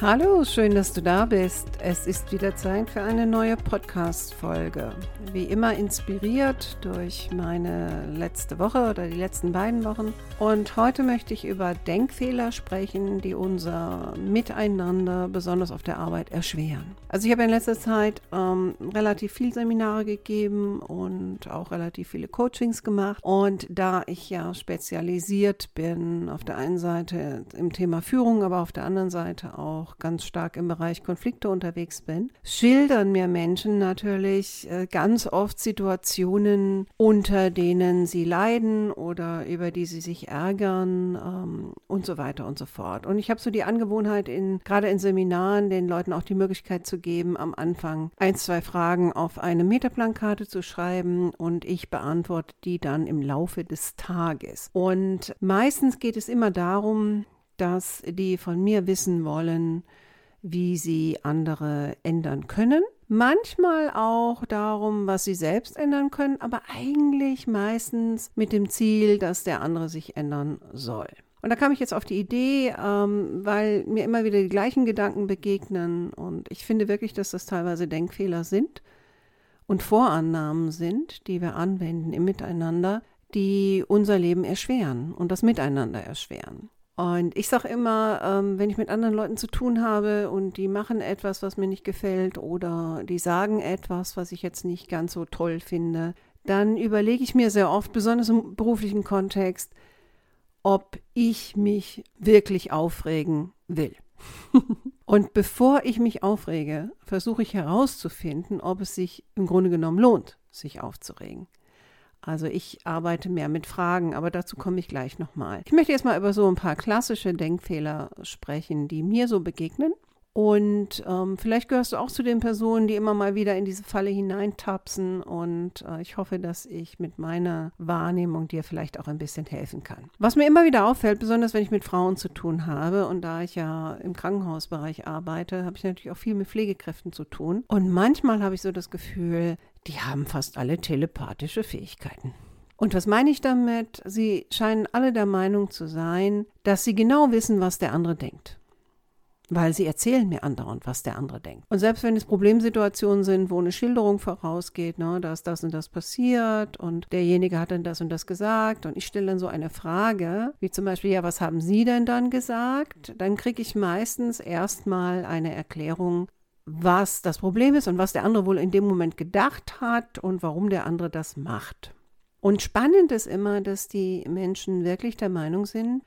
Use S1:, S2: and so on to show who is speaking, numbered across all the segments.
S1: Hallo, schön, dass du da bist. Es ist wieder Zeit für eine neue Podcast-Folge. Wie immer inspiriert durch meine letzte Woche oder die letzten beiden Wochen. Und heute möchte ich über Denkfehler sprechen, die unser Miteinander besonders auf der Arbeit erschweren. Also ich habe in letzter Zeit ähm, relativ viele Seminare gegeben und auch relativ viele Coachings gemacht. Und da ich ja spezialisiert bin, auf der einen Seite im Thema Führung, aber auf der anderen Seite auch auch ganz stark im Bereich Konflikte unterwegs bin, schildern mir Menschen natürlich äh, ganz oft Situationen, unter denen sie leiden oder über die sie sich ärgern ähm, und so weiter und so fort. Und ich habe so die Angewohnheit, in, gerade in Seminaren den Leuten auch die Möglichkeit zu geben, am Anfang ein, zwei Fragen auf eine Metaplankarte zu schreiben und ich beantworte die dann im Laufe des Tages. Und meistens geht es immer darum, dass die von mir wissen wollen, wie sie andere ändern können. Manchmal auch darum, was sie selbst ändern können, aber eigentlich meistens mit dem Ziel, dass der andere sich ändern soll. Und da kam ich jetzt auf die Idee, ähm, weil mir immer wieder die gleichen Gedanken begegnen und ich finde wirklich, dass das teilweise Denkfehler sind und Vorannahmen sind, die wir anwenden im Miteinander, die unser Leben erschweren und das Miteinander erschweren. Und ich sage immer, ähm, wenn ich mit anderen Leuten zu tun habe und die machen etwas, was mir nicht gefällt oder die sagen etwas, was ich jetzt nicht ganz so toll finde, dann überlege ich mir sehr oft, besonders im beruflichen Kontext, ob ich mich wirklich aufregen will. und bevor ich mich aufrege, versuche ich herauszufinden, ob es sich im Grunde genommen lohnt, sich aufzuregen. Also ich arbeite mehr mit Fragen, aber dazu komme ich gleich nochmal. Ich möchte erstmal über so ein paar klassische Denkfehler sprechen, die mir so begegnen. Und ähm, vielleicht gehörst du auch zu den Personen, die immer mal wieder in diese Falle hineintapsen. Und äh, ich hoffe, dass ich mit meiner Wahrnehmung dir vielleicht auch ein bisschen helfen kann. Was mir immer wieder auffällt, besonders wenn ich mit Frauen zu tun habe und da ich ja im Krankenhausbereich arbeite, habe ich natürlich auch viel mit Pflegekräften zu tun. Und manchmal habe ich so das Gefühl, die haben fast alle telepathische Fähigkeiten. Und was meine ich damit? Sie scheinen alle der Meinung zu sein, dass sie genau wissen, was der andere denkt. Weil sie erzählen mir andauernd, was der andere denkt. Und selbst wenn es Problemsituationen sind, wo eine Schilderung vorausgeht, ne, da ist das und das passiert und derjenige hat dann das und das gesagt und ich stelle dann so eine Frage, wie zum Beispiel, ja, was haben Sie denn dann gesagt? Dann kriege ich meistens erstmal eine Erklärung, was das Problem ist und was der andere wohl in dem Moment gedacht hat und warum der andere das macht. Und spannend ist immer, dass die Menschen wirklich der Meinung sind,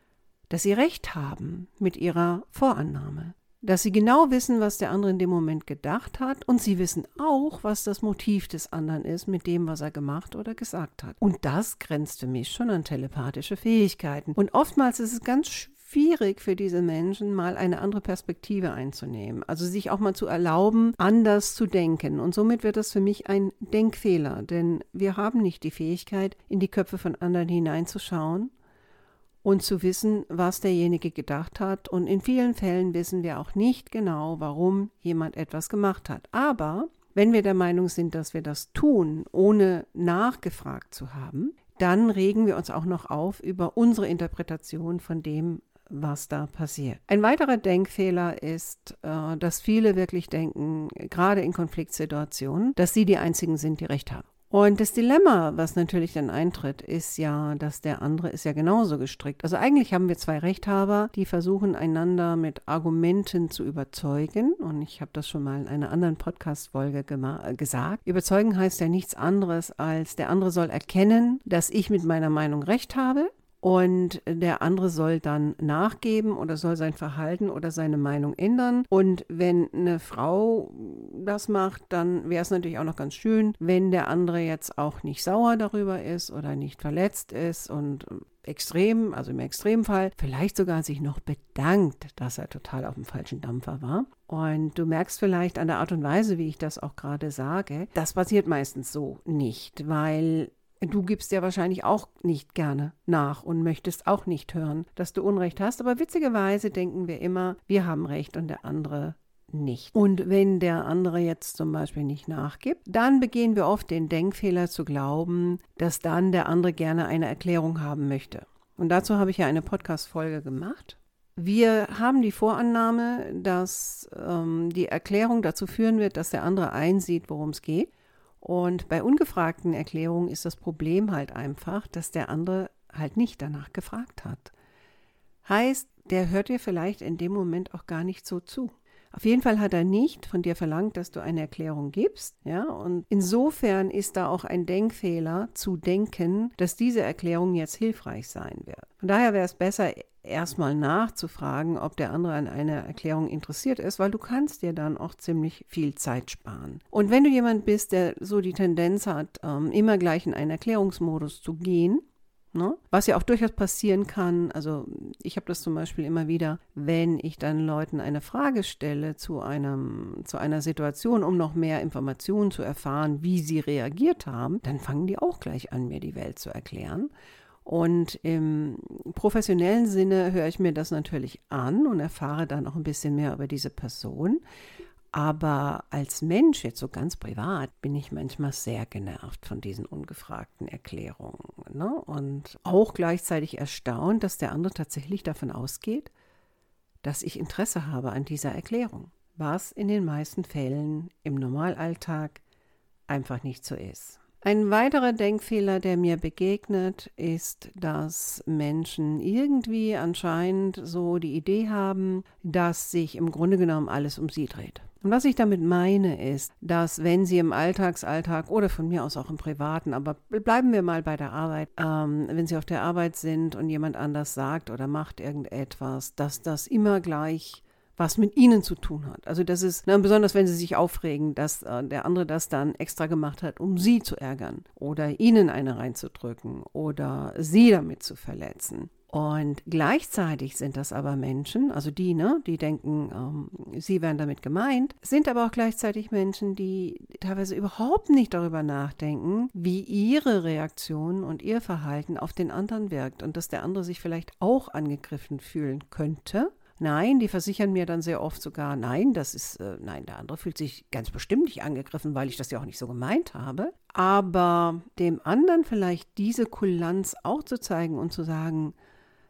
S1: dass sie recht haben mit ihrer Vorannahme. Dass sie genau wissen, was der andere in dem Moment gedacht hat und sie wissen auch, was das Motiv des anderen ist mit dem, was er gemacht oder gesagt hat. Und das grenzt für mich schon an telepathische Fähigkeiten. Und oftmals ist es ganz schwierig, schwierig für diese Menschen, mal eine andere Perspektive einzunehmen. Also sich auch mal zu erlauben, anders zu denken. Und somit wird das für mich ein Denkfehler, denn wir haben nicht die Fähigkeit, in die Köpfe von anderen hineinzuschauen und zu wissen, was derjenige gedacht hat. Und in vielen Fällen wissen wir auch nicht genau, warum jemand etwas gemacht hat. Aber wenn wir der Meinung sind, dass wir das tun, ohne nachgefragt zu haben, dann regen wir uns auch noch auf über unsere Interpretation von dem, was da passiert. Ein weiterer Denkfehler ist, äh, dass viele wirklich denken, gerade in Konfliktsituationen, dass sie die Einzigen sind, die Recht haben. Und das Dilemma, was natürlich dann eintritt, ist ja, dass der andere ist ja genauso gestrickt. Also eigentlich haben wir zwei Rechthaber, die versuchen einander mit Argumenten zu überzeugen. Und ich habe das schon mal in einer anderen Podcast-Folge gesagt. Überzeugen heißt ja nichts anderes als, der andere soll erkennen, dass ich mit meiner Meinung Recht habe und der andere soll dann nachgeben oder soll sein Verhalten oder seine Meinung ändern. Und wenn eine Frau das macht, dann wäre es natürlich auch noch ganz schön, wenn der andere jetzt auch nicht sauer darüber ist oder nicht verletzt ist und extrem, also im Extremfall, vielleicht sogar sich noch bedankt, dass er total auf dem falschen Dampfer war. Und du merkst vielleicht an der Art und Weise, wie ich das auch gerade sage, das passiert meistens so nicht, weil Du gibst ja wahrscheinlich auch nicht gerne nach und möchtest auch nicht hören, dass du Unrecht hast. Aber witzigerweise denken wir immer, wir haben Recht und der andere nicht. Und wenn der andere jetzt zum Beispiel nicht nachgibt, dann begehen wir oft den Denkfehler zu glauben, dass dann der andere gerne eine Erklärung haben möchte. Und dazu habe ich ja eine Podcast-Folge gemacht. Wir haben die Vorannahme, dass ähm, die Erklärung dazu führen wird, dass der andere einsieht, worum es geht. Und bei ungefragten Erklärungen ist das Problem halt einfach, dass der andere halt nicht danach gefragt hat. Heißt, der hört dir vielleicht in dem Moment auch gar nicht so zu. Auf jeden Fall hat er nicht von dir verlangt, dass du eine Erklärung gibst, ja, und insofern ist da auch ein Denkfehler zu denken, dass diese Erklärung jetzt hilfreich sein wird. Von daher wäre es besser, erstmal nachzufragen, ob der andere an einer Erklärung interessiert ist, weil du kannst dir dann auch ziemlich viel Zeit sparen. Und wenn du jemand bist, der so die Tendenz hat, ähm, immer gleich in einen Erklärungsmodus zu gehen, Ne? Was ja auch durchaus passieren kann, also ich habe das zum Beispiel immer wieder, wenn ich dann Leuten eine Frage stelle zu, einem, zu einer Situation, um noch mehr Informationen zu erfahren, wie sie reagiert haben, dann fangen die auch gleich an, mir die Welt zu erklären. Und im professionellen Sinne höre ich mir das natürlich an und erfahre dann auch ein bisschen mehr über diese Person. Aber als Mensch, jetzt so ganz privat, bin ich manchmal sehr genervt von diesen ungefragten Erklärungen. Ne? Und auch gleichzeitig erstaunt, dass der andere tatsächlich davon ausgeht, dass ich Interesse habe an dieser Erklärung. Was in den meisten Fällen im Normalalltag einfach nicht so ist. Ein weiterer Denkfehler, der mir begegnet, ist, dass Menschen irgendwie anscheinend so die Idee haben, dass sich im Grunde genommen alles um sie dreht. Und was ich damit meine, ist, dass wenn sie im Alltagsalltag oder von mir aus auch im Privaten, aber bleiben wir mal bei der Arbeit, ähm, wenn sie auf der Arbeit sind und jemand anders sagt oder macht irgendetwas, dass das immer gleich was mit ihnen zu tun hat. Also das ist, ne, besonders wenn sie sich aufregen, dass äh, der andere das dann extra gemacht hat, um sie zu ärgern oder ihnen eine reinzudrücken oder sie damit zu verletzen. Und gleichzeitig sind das aber Menschen, also die, ne, die denken, ähm, sie wären damit gemeint, sind aber auch gleichzeitig Menschen, die teilweise überhaupt nicht darüber nachdenken, wie ihre Reaktion und ihr Verhalten auf den anderen wirkt und dass der andere sich vielleicht auch angegriffen fühlen könnte Nein, die versichern mir dann sehr oft sogar, nein, das ist, äh, nein, der andere fühlt sich ganz bestimmt nicht angegriffen, weil ich das ja auch nicht so gemeint habe. Aber dem anderen vielleicht diese Kulanz auch zu zeigen und zu sagen,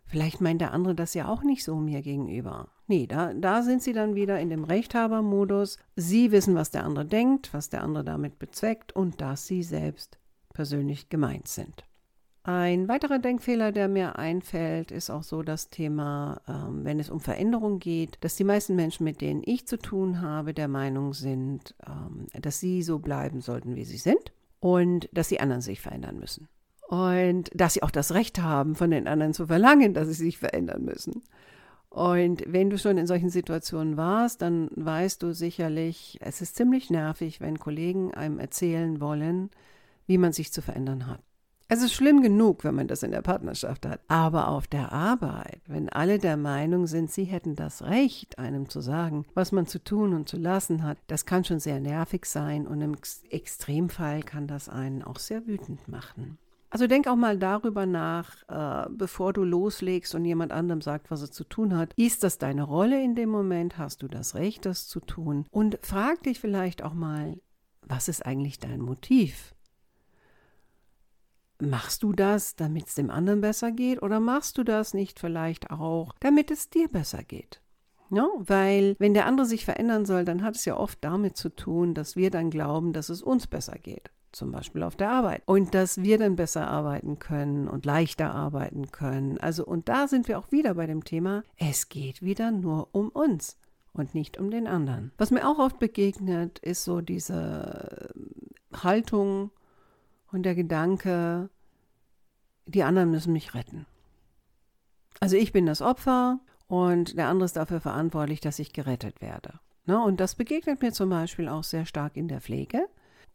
S1: vielleicht meint der andere das ja auch nicht so mir gegenüber. Nee, da, da sind sie dann wieder in dem Rechthabermodus. Sie wissen, was der andere denkt, was der andere damit bezweckt und dass sie selbst persönlich gemeint sind. Ein weiterer Denkfehler, der mir einfällt, ist auch so das Thema, ähm, wenn es um Veränderung geht, dass die meisten Menschen, mit denen ich zu tun habe, der Meinung sind, ähm, dass sie so bleiben sollten, wie sie sind und dass die anderen sich verändern müssen. Und dass sie auch das Recht haben, von den anderen zu verlangen, dass sie sich verändern müssen. Und wenn du schon in solchen Situationen warst, dann weißt du sicherlich, es ist ziemlich nervig, wenn Kollegen einem erzählen wollen, wie man sich zu verändern hat. Es ist schlimm genug, wenn man das in der Partnerschaft hat. Aber auf der Arbeit, wenn alle der Meinung sind, sie hätten das Recht, einem zu sagen, was man zu tun und zu lassen hat, das kann schon sehr nervig sein und im Extremfall kann das einen auch sehr wütend machen. Also denk auch mal darüber nach, äh, bevor du loslegst und jemand anderem sagt, was er zu tun hat. Ist das deine Rolle in dem Moment? Hast du das Recht, das zu tun? Und frag dich vielleicht auch mal, was ist eigentlich dein Motiv? Machst du das, damit es dem anderen besser geht oder machst du das nicht vielleicht auch, damit es dir besser geht? Ja, weil wenn der andere sich verändern soll, dann hat es ja oft damit zu tun, dass wir dann glauben, dass es uns besser geht. Zum Beispiel auf der Arbeit. Und dass wir dann besser arbeiten können und leichter arbeiten können. Also, und da sind wir auch wieder bei dem Thema, es geht wieder nur um uns und nicht um den anderen. Was mir auch oft begegnet, ist so diese Haltung, und der Gedanke, die anderen müssen mich retten. Also ich bin das Opfer und der andere ist dafür verantwortlich, dass ich gerettet werde. Ne? Und das begegnet mir zum Beispiel auch sehr stark in der Pflege.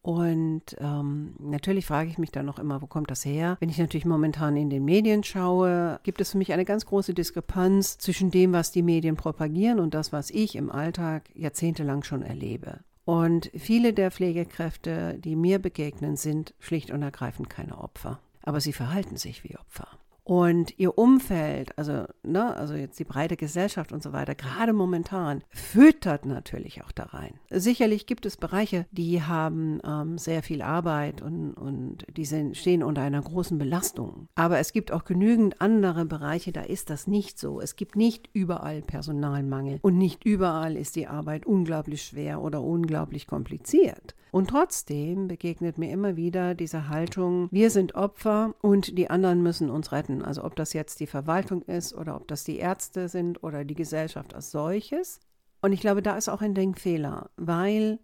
S1: Und ähm, natürlich frage ich mich dann noch immer, wo kommt das her? Wenn ich natürlich momentan in den Medien schaue, gibt es für mich eine ganz große Diskrepanz zwischen dem, was die Medien propagieren und das, was ich im Alltag jahrzehntelang schon erlebe. Und viele der Pflegekräfte, die mir begegnen, sind schlicht und ergreifend keine Opfer. Aber sie verhalten sich wie Opfer. Und ihr Umfeld, also, ne, also jetzt die breite Gesellschaft und so weiter, gerade momentan, füttert natürlich auch da rein. Sicherlich gibt es Bereiche, die haben ähm, sehr viel Arbeit und, und die sind, stehen unter einer großen Belastung. Aber es gibt auch genügend andere Bereiche, da ist das nicht so. Es gibt nicht überall Personalmangel und nicht überall ist die Arbeit unglaublich schwer oder unglaublich kompliziert. Und trotzdem begegnet mir immer wieder diese Haltung, wir sind Opfer und die anderen müssen uns retten. Also ob das jetzt die Verwaltung ist oder ob das die Ärzte sind oder die Gesellschaft als solches. Und ich glaube, da ist auch ein Denkfehler, weil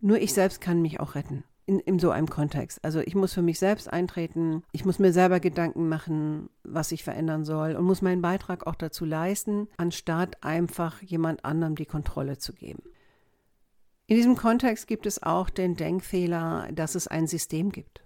S1: nur ich selbst kann mich auch retten. In, in so einem Kontext. Also ich muss für mich selbst eintreten, ich muss mir selber Gedanken machen, was ich verändern soll und muss meinen Beitrag auch dazu leisten, anstatt einfach jemand anderem die Kontrolle zu geben. In diesem Kontext gibt es auch den Denkfehler, dass es ein System gibt.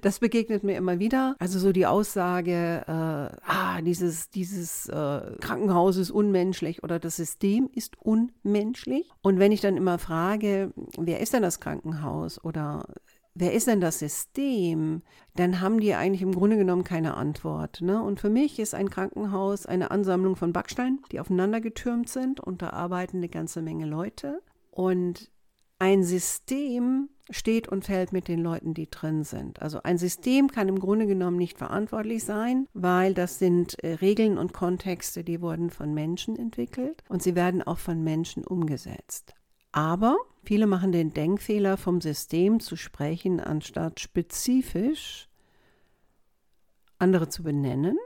S1: Das begegnet mir immer wieder. Also so die Aussage, äh, ah, dieses, dieses äh, Krankenhaus ist unmenschlich oder das System ist unmenschlich. Und wenn ich dann immer frage, wer ist denn das Krankenhaus oder wer ist denn das System, dann haben die eigentlich im Grunde genommen keine Antwort. Ne? Und für mich ist ein Krankenhaus eine Ansammlung von Backsteinen, die aufeinander getürmt sind und da arbeiten eine ganze Menge Leute. Und ein System steht und fällt mit den Leuten, die drin sind. Also ein System kann im Grunde genommen nicht verantwortlich sein, weil das sind äh, Regeln und Kontexte, die wurden von Menschen entwickelt und sie werden auch von Menschen umgesetzt. Aber viele machen den Denkfehler, vom System zu sprechen, anstatt spezifisch andere zu benennen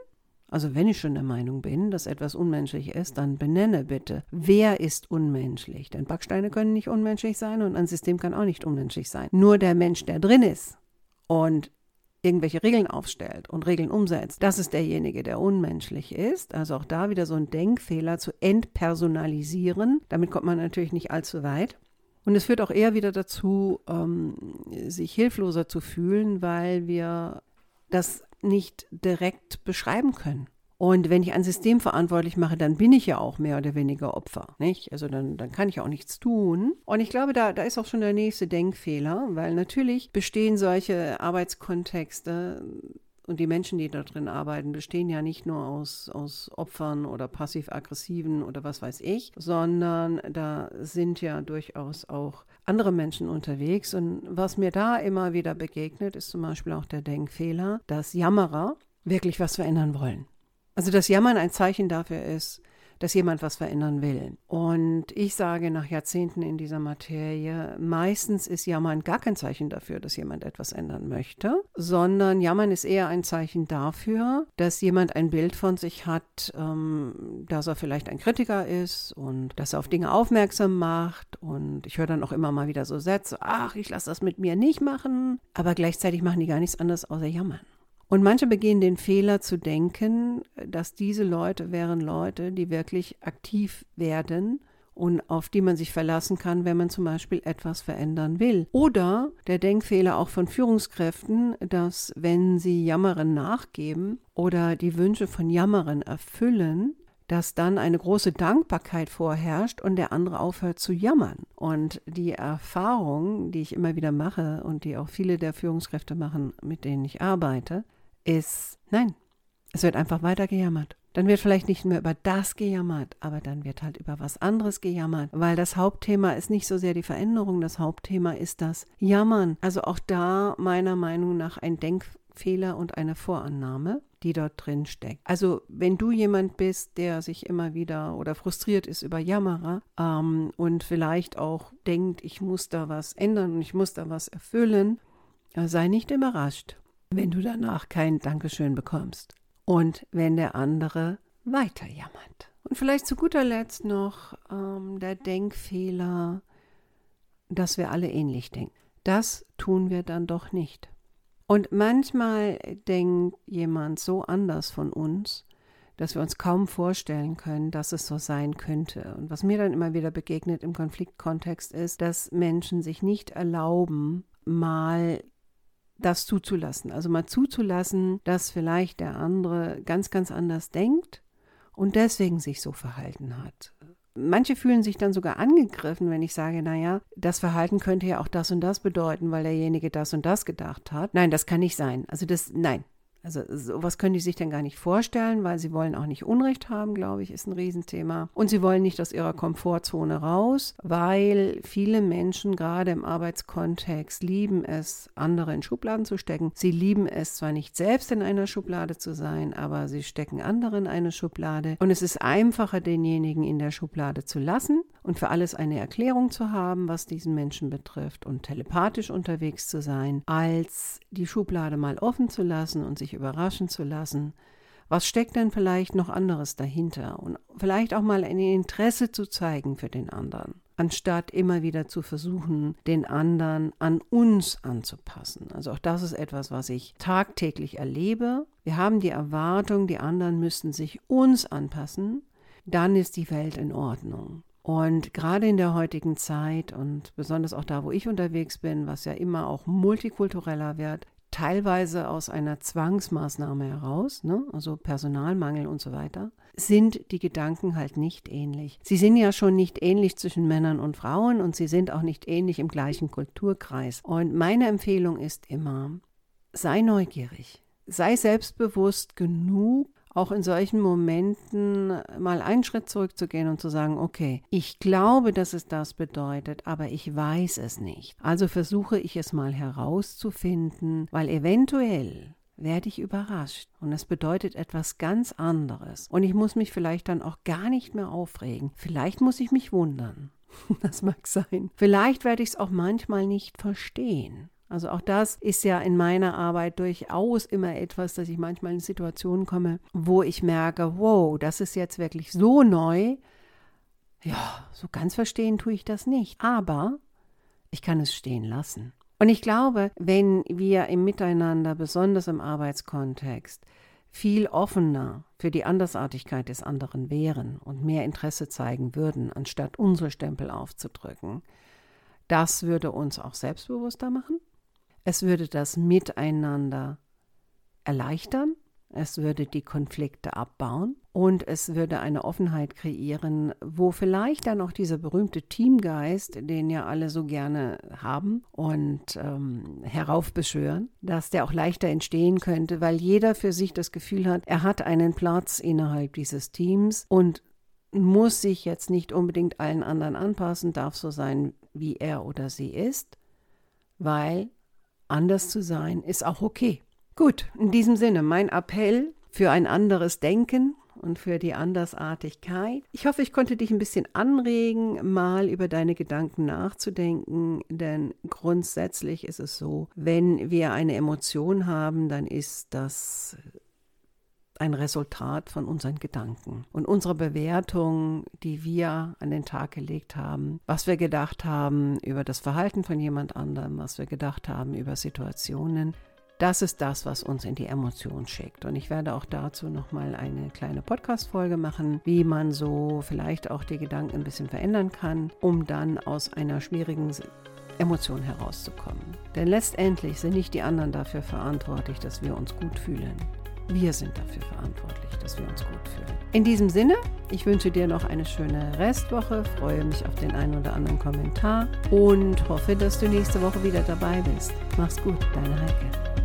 S1: also wenn ich schon der Meinung bin, dass etwas unmenschlich ist, dann benenne bitte, wer ist unmenschlich. Denn Backsteine können nicht unmenschlich sein und ein System kann auch nicht unmenschlich sein. Nur der Mensch, der drin ist und irgendwelche Regeln aufstellt und Regeln umsetzt, das ist derjenige, der unmenschlich ist. Also auch da wieder so ein Denkfehler zu entpersonalisieren. Damit kommt man natürlich nicht allzu weit. Und es führt auch eher wieder dazu, ähm, sich hilfloser zu fühlen, weil wir das nicht direkt beschreiben können. Und wenn ich ein System verantwortlich mache, dann bin ich ja auch mehr oder weniger Opfer, nicht? Also dann, dann kann ich auch nichts tun. Und ich glaube, da, da ist auch schon der nächste Denkfehler, weil natürlich bestehen solche Arbeitskontexte und die Menschen, die da drin arbeiten, bestehen ja nicht nur aus, aus Opfern oder passiv-aggressiven oder was weiß ich, sondern da sind ja durchaus auch andere Menschen unterwegs. Und was mir da immer wieder begegnet, ist zum Beispiel auch der Denkfehler, dass Jammerer wirklich was verändern wollen. Also dass Jammern ein Zeichen dafür ist, dass jemand was verändern will. Und ich sage nach Jahrzehnten in dieser Materie, meistens ist Jammern gar kein Zeichen dafür, dass jemand etwas ändern möchte, sondern Jammern ist eher ein Zeichen dafür, dass jemand ein Bild von sich hat, ähm, dass er vielleicht ein Kritiker ist und dass er auf Dinge aufmerksam macht. Und ich höre dann auch immer mal wieder so Sätze, ach, ich lasse das mit mir nicht machen, aber gleichzeitig machen die gar nichts anderes außer jammern. Und manche begehen den Fehler zu denken, dass diese Leute wären Leute, die wirklich aktiv werden und auf die man sich verlassen kann, wenn man zum Beispiel etwas verändern will. Oder der Denkfehler auch von Führungskräften, dass wenn sie Jammeren nachgeben oder die Wünsche von Jammeren erfüllen, dass dann eine große Dankbarkeit vorherrscht und der andere aufhört zu jammern. Und die Erfahrung, die ich immer wieder mache und die auch viele der Führungskräfte machen, mit denen ich arbeite, ist, nein, es wird einfach weiter gejammert. Dann wird vielleicht nicht mehr über das gejammert, aber dann wird halt über was anderes gejammert, weil das Hauptthema ist nicht so sehr die Veränderung, das Hauptthema ist das Jammern. Also auch da meiner Meinung nach ein Denkfehler und eine Vorannahme, die dort drin steckt. Also wenn du jemand bist, der sich immer wieder oder frustriert ist über Jammerer ähm, und vielleicht auch denkt, ich muss da was ändern und ich muss da was erfüllen, sei nicht überrascht wenn du danach kein Dankeschön bekommst und wenn der andere weiter jammert. Und vielleicht zu guter Letzt noch ähm, der Denkfehler, dass wir alle ähnlich denken. Das tun wir dann doch nicht. Und manchmal denkt jemand so anders von uns, dass wir uns kaum vorstellen können, dass es so sein könnte. Und was mir dann immer wieder begegnet im Konfliktkontext ist, dass Menschen sich nicht erlauben, mal das zuzulassen. Also mal zuzulassen, dass vielleicht der andere ganz, ganz anders denkt und deswegen sich so verhalten hat. Manche fühlen sich dann sogar angegriffen, wenn ich sage, naja, das Verhalten könnte ja auch das und das bedeuten, weil derjenige das und das gedacht hat. Nein, das kann nicht sein. Also das, nein, also sowas können die sich dann gar nicht vorstellen, weil sie wollen auch nicht Unrecht haben, glaube ich, ist ein Riesenthema. Und sie wollen nicht aus ihrer Komfortzone raus, weil viele Menschen gerade im Arbeitskontext lieben es, andere in Schubladen zu stecken. Sie lieben es zwar nicht selbst in einer Schublade zu sein, aber sie stecken andere in eine Schublade. Und es ist einfacher, denjenigen in der Schublade zu lassen und für alles eine Erklärung zu haben, was diesen Menschen betrifft und telepathisch unterwegs zu sein, als die Schublade mal offen zu lassen und sich überraschen zu lassen. Was steckt denn vielleicht noch anderes dahinter? Und vielleicht auch mal ein Interesse zu zeigen für den anderen, anstatt immer wieder zu versuchen, den anderen an uns anzupassen. Also auch das ist etwas, was ich tagtäglich erlebe. Wir haben die Erwartung, die anderen müssten sich uns anpassen, dann ist die Welt in Ordnung. Und gerade in der heutigen Zeit und besonders auch da, wo ich unterwegs bin, was ja immer auch multikultureller wird, teilweise aus einer Zwangsmaßnahme heraus, ne, also Personalmangel und so weiter, sind die Gedanken halt nicht ähnlich. Sie sind ja schon nicht ähnlich zwischen Männern und Frauen und sie sind auch nicht ähnlich im gleichen Kulturkreis. Und meine Empfehlung ist immer, sei neugierig, sei selbstbewusst genug, auch in solchen Momenten mal einen Schritt zurückzugehen und zu sagen, okay, ich glaube, dass es das bedeutet, aber ich weiß es nicht. Also versuche ich es mal herauszufinden, weil eventuell werde ich überrascht und es bedeutet etwas ganz anderes. Und ich muss mich vielleicht dann auch gar nicht mehr aufregen. Vielleicht muss ich mich wundern. Das mag sein. Vielleicht werde ich es auch manchmal nicht verstehen. Also auch das ist ja in meiner Arbeit durchaus immer etwas, dass ich manchmal in Situationen komme, wo ich merke, wow, das ist jetzt wirklich so neu. Ja, so ganz verstehen tue ich das nicht. Aber ich kann es stehen lassen. Und ich glaube, wenn wir im Miteinander, besonders im Arbeitskontext, viel offener für die Andersartigkeit des anderen wären und mehr Interesse zeigen würden, anstatt unsere Stempel aufzudrücken, das würde uns auch selbstbewusster machen es würde das Miteinander erleichtern, es würde die Konflikte abbauen und es würde eine Offenheit kreieren, wo vielleicht dann auch dieser berühmte Teamgeist, den ja alle so gerne haben und ähm, heraufbeschwören, dass der auch leichter entstehen könnte, weil jeder für sich das Gefühl hat, er hat einen Platz innerhalb dieses Teams und muss sich jetzt nicht unbedingt allen anderen anpassen, darf so sein, wie er oder sie ist, weil anders zu sein ist auch okay. Gut, in diesem Sinne mein Appell für ein anderes Denken und für die Andersartigkeit. Ich hoffe, ich konnte dich ein bisschen anregen, mal über deine Gedanken nachzudenken, denn grundsätzlich ist es so, wenn wir eine Emotion haben, dann ist das ein Resultat von unseren Gedanken und unserer Bewertung, die wir an den Tag gelegt haben, was wir gedacht haben über das Verhalten von jemand anderem, was wir gedacht haben über Situationen. Das ist das, was uns in die Emotion schickt. Und ich werde auch dazu nochmal eine kleine Podcast-Folge machen, wie man so vielleicht auch die Gedanken ein bisschen verändern kann, um dann aus einer schwierigen Emotion herauszukommen. Denn letztendlich sind nicht die anderen dafür verantwortlich, dass wir uns gut fühlen. Wir sind dafür verantwortlich, dass wir uns gut fühlen. In diesem Sinne, ich wünsche dir noch eine schöne Restwoche, freue mich auf den einen oder anderen Kommentar und hoffe, dass du nächste Woche wieder dabei bist. Mach's gut, deine Heike.